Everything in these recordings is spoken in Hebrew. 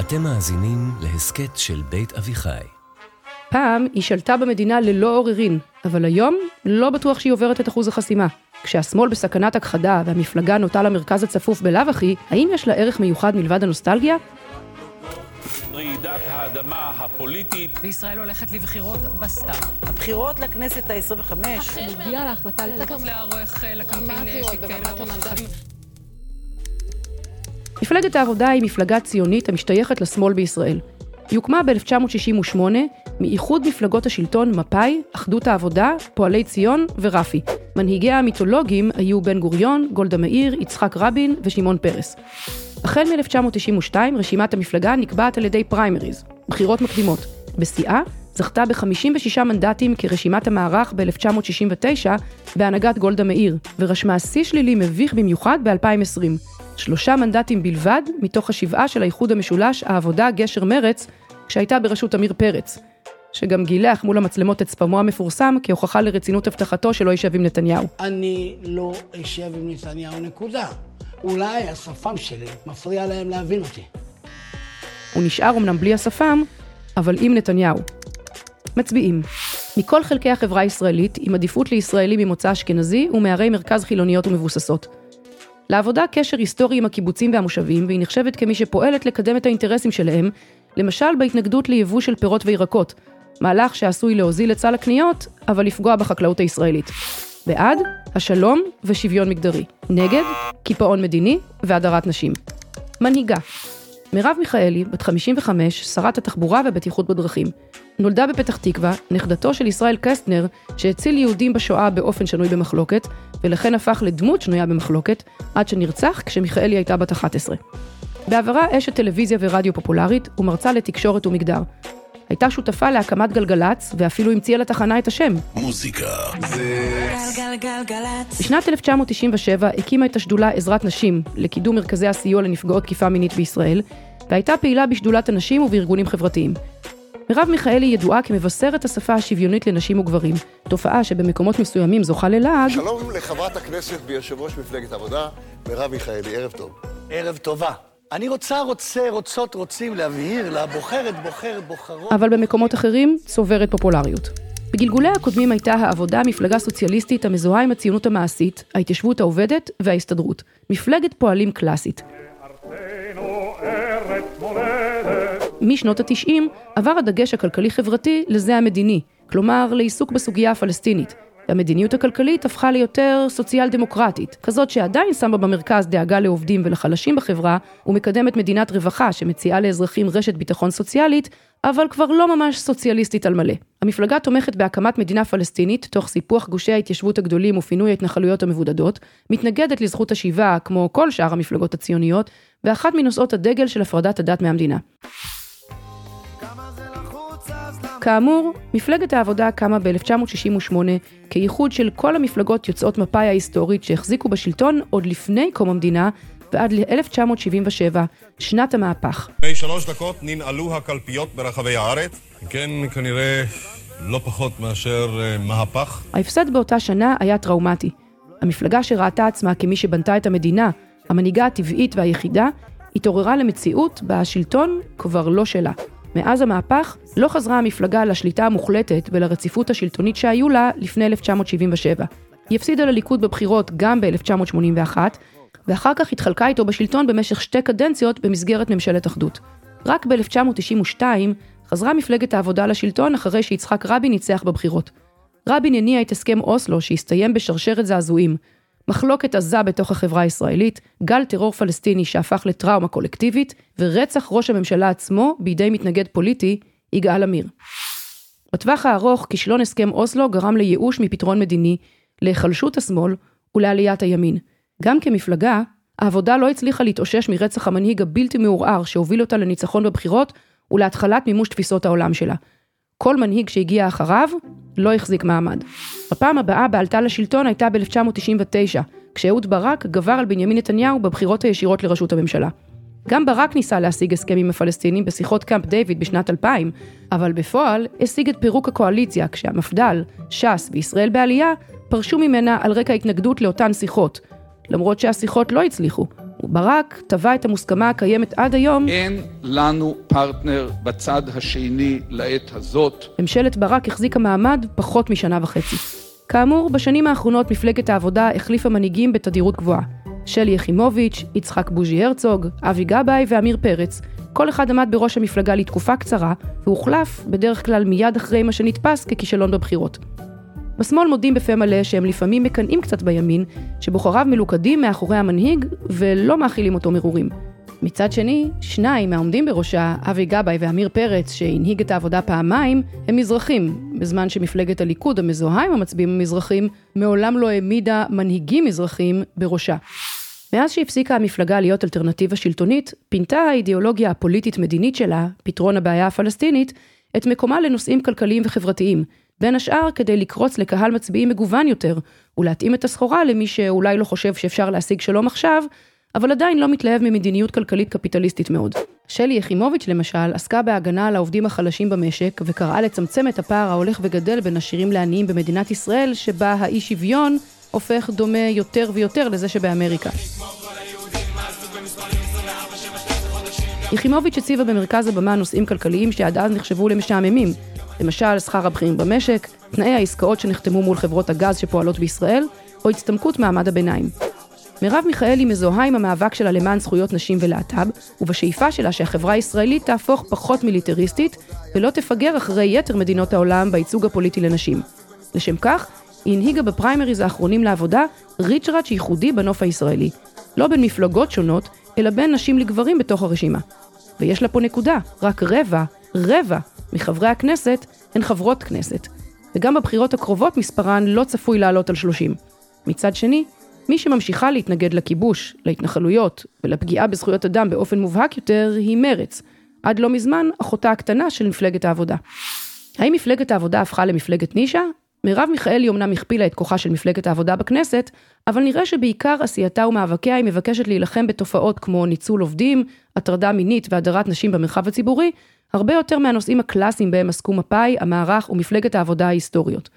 אתם מאזינים להסכת של בית אביחי. פעם היא שלטה במדינה ללא עוררין, אבל היום לא בטוח שהיא עוברת את אחוז החסימה. כשהשמאל בסכנת הכחדה והמפלגה נוטה למרכז הצפוף בלאו הכי, האם יש לה ערך מיוחד מלבד הנוסטלגיה? רעידת האדמה הפוליטית. וישראל הולכת לבחירות בסתיו. הבחירות לכנסת ה-25. הגיעה להחלטה לערוך לקמפיין שהתקיים לאורך החגים. מפלגת העבודה היא מפלגה ציונית המשתייכת לשמאל בישראל. היא הוקמה ב-1968 מאיחוד מפלגות השלטון מפא"י, אחדות העבודה, פועלי ציון ורפי. מנהיגיה המיתולוגיים היו בן גוריון, גולדה מאיר, יצחק רבין ושמעון פרס. החל מ-1992 רשימת המפלגה נקבעת על ידי פריימריז, בחירות מקדימות. בשיאה זכתה ב-56 מנדטים כרשימת המערך ב-1969 בהנהגת גולדה מאיר, ורשמה שיא שלילי מביך במיוחד ב-2020. שלושה מנדטים בלבד מתוך השבעה של האיחוד המשולש, העבודה, גשר מרץ, שהייתה בראשות עמיר פרץ, שגם גילח מול המצלמות את ספמו המפורסם כהוכחה לרצינות הבטחתו שלא יישב עם נתניהו. אני לא אשב עם נתניהו, נקודה. אולי השפם שלי מפריע להם להבין אותי. הוא נשאר אמנם בלי השפם, אבל עם נתניהו. מצביעים. מכל חלקי החברה הישראלית, עם עדיפות לישראלים ממוצא אשכנזי ומערי מרכז חילוניות ומבוססות. לעבודה קשר היסטורי עם הקיבוצים והמושבים, והיא נחשבת כמי שפועלת לקדם את האינטרסים שלהם, למשל בהתנגדות ליבוא של פירות וירקות, מהלך שעשוי להוזיל את סל הקניות, אבל לפגוע בחקלאות הישראלית. בעד, השלום ושוויון מגדרי. נגד, קיפאון מדיני והדרת נשים. מנהיגה מרב מיכאלי, בת 55, שרת התחבורה והבטיחות בדרכים. נולדה בפתח תקווה, נכדתו של ישראל קסטנר, שהציל יהודים בשואה באופן שנוי במחלוקת, ולכן הפך לדמות שנויה במחלוקת, עד שנרצח כשמיכאלי הייתה בת 11. בעברה אשת טלוויזיה ורדיו פופולרית, ומרצה לתקשורת ומגדר. הייתה שותפה להקמת גלגלצ, ואפילו המציאה לתחנה את השם. מוזיקה גלגלגלגלצ. בשנת 1997 הקימה את השדולה עזרת נשים לקידום מרכזי הסיוע לנפגעות תקיפה מינית בישראל, והייתה פעילה בשדולת הנשים ובארגונים חברתיים. מרב מיכאלי ידועה כמבשרת השפה השוויונית לנשים וגברים, תופעה שבמקומות מסוימים זוכה ללעג, שלום לחברת הכנסת ויושב ראש מפלגת העבודה, מרב מיכאלי, ערב טוב. ערב טובה. אני רוצה, רוצה, רוצות, רוצים להבהיר לבוחרת, בוחרת, בוחרות. אבל במקומות אחרים צוברת פופולריות. בגלגוליה הקודמים הייתה העבודה מפלגה סוציאליסטית המזוהה עם הציונות המעשית, ההתיישבות העובדת וההסתדרות. מפלגת פועלים קלאסית. משנות התשעים עבר הדגש הכלכלי-חברתי לזה המדיני, כלומר לעיסוק בסוגיה הפלסטינית. והמדיניות הכלכלית הפכה ליותר סוציאל דמוקרטית, כזאת שעדיין שמה במרכז דאגה לעובדים ולחלשים בחברה, ומקדמת מדינת רווחה שמציעה לאזרחים רשת ביטחון סוציאלית, אבל כבר לא ממש סוציאליסטית על מלא. המפלגה תומכת בהקמת מדינה פלסטינית, תוך סיפוח גושי ההתיישבות הגדולים ופינוי ההתנחלויות המבודדות, מתנגדת לזכות השיבה, כמו כל שאר המפלגות הציוניות, ואחת מנושאות הדגל של הפרדת הדת מהמדינה. כאמור, מפלגת העבודה קמה ב-1968 כייחוד של כל המפלגות יוצאות מפא"י ההיסטורית שהחזיקו בשלטון עוד לפני קום המדינה ועד ל-1977, שנת המהפך. לפני שלוש דקות ננעלו הקלפיות ברחבי הארץ. כן, כנראה לא פחות מאשר אה, מהפך. ההפסד באותה שנה היה טראומטי. המפלגה שראתה עצמה כמי שבנתה את המדינה, המנהיגה הטבעית והיחידה, התעוררה למציאות בה השלטון כבר לא שלה. מאז המהפך לא חזרה המפלגה לשליטה המוחלטת ולרציפות השלטונית שהיו לה לפני 1977. היא הפסידה לליכוד בבחירות גם ב-1981, ואחר כך התחלקה איתו בשלטון במשך שתי קדנציות במסגרת ממשלת אחדות. רק ב-1992 חזרה מפלגת העבודה לשלטון אחרי שיצחק רבין ניצח בבחירות. רבין הניע את הסכם אוסלו שהסתיים בשרשרת זעזועים. מחלוקת עזה בתוך החברה הישראלית, גל טרור פלסטיני שהפך לטראומה קולקטיבית, ורצח ראש הממשלה עצמו בידי מתנגד פוליטי, יגאל עמיר. בטווח הארוך, כישלון הסכם אוסלו גרם לייאוש מפתרון מדיני, להיחלשות השמאל ולעליית הימין. גם כמפלגה, העבודה לא הצליחה להתאושש מרצח המנהיג הבלתי מעורער שהוביל אותה לניצחון בבחירות ולהתחלת מימוש תפיסות העולם שלה. כל מנהיג שהגיע אחריו לא החזיק מעמד. הפעם הבאה בעלתה לשלטון הייתה ב-1999, כשאהוד ברק גבר על בנימין נתניהו בבחירות הישירות לראשות הממשלה. גם ברק ניסה להשיג הסכם עם הפלסטינים בשיחות קמפ דיוויד בשנת 2000, אבל בפועל השיג את פירוק הקואליציה כשהמפד"ל, ש"ס וישראל בעלייה פרשו ממנה על רקע התנגדות לאותן שיחות, למרות שהשיחות לא הצליחו, וברק טבע את המוסכמה הקיימת עד היום אין לנו פרטנר בצד השני לעת הזאת. ממשלת ברק החזיקה מעמד פחות משנה וחצי. כאמור, בשנים האחרונות מפלגת העבודה החליפה מנהיגים בתדירות גבוהה. שלי יחימוביץ', יצחק בוז'י הרצוג, אבי גבאי ועמיר פרץ. כל אחד עמד בראש המפלגה לתקופה קצרה, והוחלף בדרך כלל מיד אחרי מה שנתפס ככישלון בבחירות. בשמאל מודים בפה מלא שהם לפעמים מקנאים קצת בימין, שבוחריו מלוכדים מאחורי המנהיג ולא מאכילים אותו מרורים. מצד שני, שניים מהעומדים בראשה, אבי גבאי ועמיר פרץ, שהנהיג את העבודה פעמיים, הם מזרחים, בזמן שמפלגת הליכוד המזוהה עם המצביעים המזרחים, מעולם לא העמידה מנהיגים מזרחים בראשה. מאז שהפסיקה המפלגה להיות אלטרנטיבה שלטונית, פינתה האידיאולוגיה הפוליטית-מדינית שלה, פתרון הבעיה הפלסטינית, את מקומה לנושאים כלכליים וחברתיים, בין השאר כדי לקרוץ לקהל מצביעים מגוון יותר, ולהתאים את הסחורה למי שאולי לא חושב שאפשר להשיג שלום עכשיו, אבל עדיין לא מתלהב ממדיניות כלכלית קפיטליסטית מאוד. שלי יחימוביץ' למשל, עסקה בהגנה על העובדים החלשים במשק, וקראה לצמצם את הפער ההולך וגדל בין עשירים לעניים במדינת ישראל, שבה האי שוויון הופך דומה יותר ויותר לזה שבאמריקה. יחימוביץ' הציבה במרכז הבמה נושאים כלכליים שעד אז נחשבו למשעממים, למשל שכר הבכירים במשק, תנאי העסקאות שנחתמו מול חברות הגז שפועלות בישראל, או הצטמקות מעמד הביניים. מרב מיכאלי מזוהה עם המאבק שלה למען זכויות נשים ולהט"ב, ובשאיפה שלה שהחברה הישראלית תהפוך פחות מיליטריסטית, ולא תפגר אחרי יתר מדינות העולם בייצוג הפוליטי לנשים. לשם כך, היא הנהיגה בפריימריז האחרונים לעבודה ריצ'ראץ' ייחודי בנוף הישראלי. לא בין מפלגות שונות, אלא בין נשים לגברים בתוך הרשימה. ויש לה פה נקודה, רק רבע, רבע, מחברי הכנסת הן חברות כנסת. וגם בבחירות הקרובות מספרן לא צפוי לעלות על 30. מצד שני, מי שממשיכה להתנגד לכיבוש, להתנחלויות ולפגיעה בזכויות אדם באופן מובהק יותר היא מרץ, עד לא מזמן אחותה הקטנה של מפלגת העבודה. האם מפלגת העבודה הפכה למפלגת נישה? מרב מיכאלי אמנם הכפילה את כוחה של מפלגת העבודה בכנסת, אבל נראה שבעיקר עשייתה ומאבקיה היא מבקשת להילחם בתופעות כמו ניצול עובדים, הטרדה מינית והדרת נשים במרחב הציבורי, הרבה יותר מהנושאים הקלאסיים בהם עסקו מפא"י, המערך ומפלגת העבודה ההיסטוריות.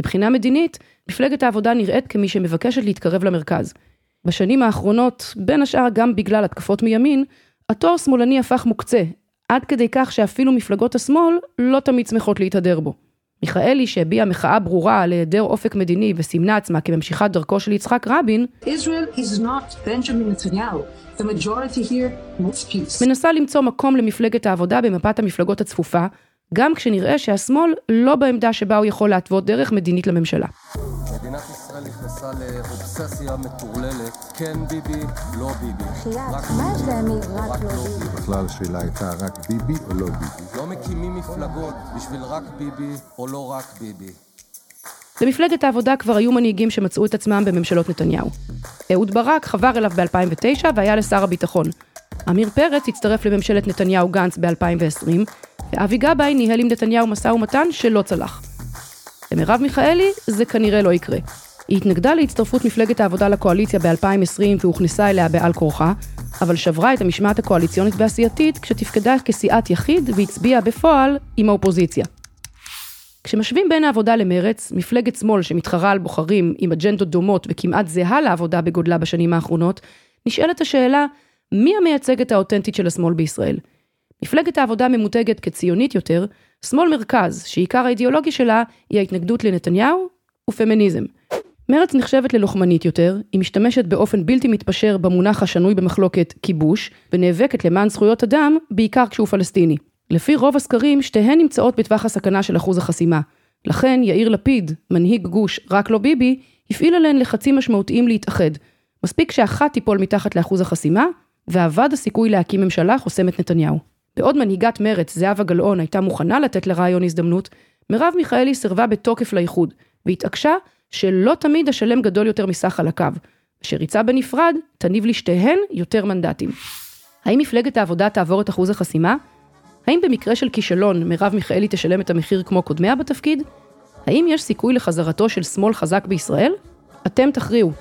מבחינה מדינית, מפלגת העבודה נראית כמי שמבקשת להתקרב למרכז. בשנים האחרונות, בין השאר גם בגלל התקפות מימין, התואר שמאלני הפך מוקצה, עד כדי כך שאפילו מפלגות השמאל לא תמיד שמחות להתהדר בו. מיכאלי, שהביעה מחאה ברורה על היעדר אופק מדיני וסימנה עצמה כממשיכת דרכו של יצחק רבין, מנסה למצוא מקום למפלגת העבודה במפת המפלגות הצפופה, גם כשנראה שהשמאל לא בעמדה שבה הוא יכול להתוות דרך מדינית לממשלה. מדינת ישראל נכנסה לאובססיה מטורללת, כן ביבי, לא ביבי. בחייאת, מה יש להם רק לא ביבי? בכלל השאלה הייתה רק ביבי או לא ביבי. לא מקימים מפלגות בשביל רק ביבי או לא רק ביבי. למפלגת העבודה כבר היו מנהיגים שמצאו את עצמם בממשלות נתניהו. אהוד ברק חבר אליו ב-2009 והיה לשר הביטחון. עמיר פרץ הצטרף לממשלת נתניהו-גנץ ב-2020, ואבי גבאי ניהל עם נתניהו משא ומתן שלא צלח. למרב מיכאלי זה כנראה לא יקרה. היא התנגדה להצטרפות מפלגת העבודה לקואליציה ב-2020 והוכנסה אליה בעל כורחה, אבל שברה את המשמעת הקואליציונית והסיעתית כשתפקדה כסיעת יחיד והצביעה בפועל עם האופוזיציה. כשמשווים בין העבודה למרץ, מפלגת שמאל שמתחרה על בוחרים עם אג'נדות דומות וכמעט זהה לעבודה בגודלה בשנים האחרונות, נשאלת השאלה, מי המייצגת האותנטית של השמאל בישראל? מפלגת העבודה ממותגת כציונית יותר, שמאל מרכז, שעיקר האידיאולוגיה שלה היא ההתנגדות לנתניהו ופמיניזם. מרץ נחשבת ללוחמנית יותר, היא משתמשת באופן בלתי מתפשר במונח השנוי במחלוקת כיבוש, ונאבקת למען זכויות אדם, בעיקר כשהוא פלסטיני. לפי רוב הסקרים, שתיהן נמצאות בטווח הסכנה של אחוז החסימה. לכן יאיר לפיד, מנהיג גוש רק לא ביבי, הפעיל עליהן לחצים משמעותיים להתאחד. מספיק שאחת תיפול מתחת לאחוז החסימה, ואבד הסיכוי להקים ממשלה חוסמת נתניהו. בעוד מנהיגת מרץ, זהבה גלאון, הייתה מוכנה לתת לרעיון הזדמנות, מרב מיכאלי סירבה בתוקף לאיחוד, והתעקשה שלא תמיד השלם גדול יותר מסך חלקיו, ושריצה בנפרד תניב לשתיהן יותר מנדטים. האם מפלגת העבודה תעבור את אחוז החסימה? האם במקרה של כישלון מרב מיכאלי תשלם את המחיר כמו קודמיה בתפקיד? האם יש סיכוי לחזרתו של שמאל חזק בישראל? אתם תכריעו.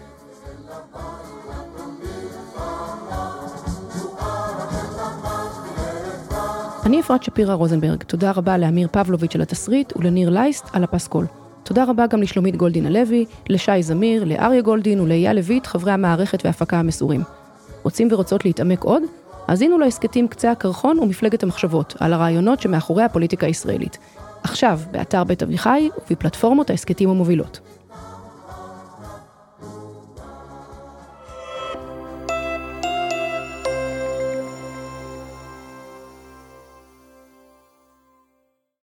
אני אפרת שפירא רוזנברג, תודה רבה לאמיר פבלוביץ' על התסריט ולניר לייסט על הפסקול. תודה רבה גם לשלומית גולדין הלוי, לשי זמיר, לאריה גולדין ולאייל לויט, חברי המערכת וההפקה המסורים. רוצים ורוצות להתעמק עוד? האזינו להסכתים קצה הקרחון ומפלגת המחשבות, על הרעיונות שמאחורי הפוליטיקה הישראלית. עכשיו, באתר בית אביחי ובפלטפורמות ההסכתים המובילות.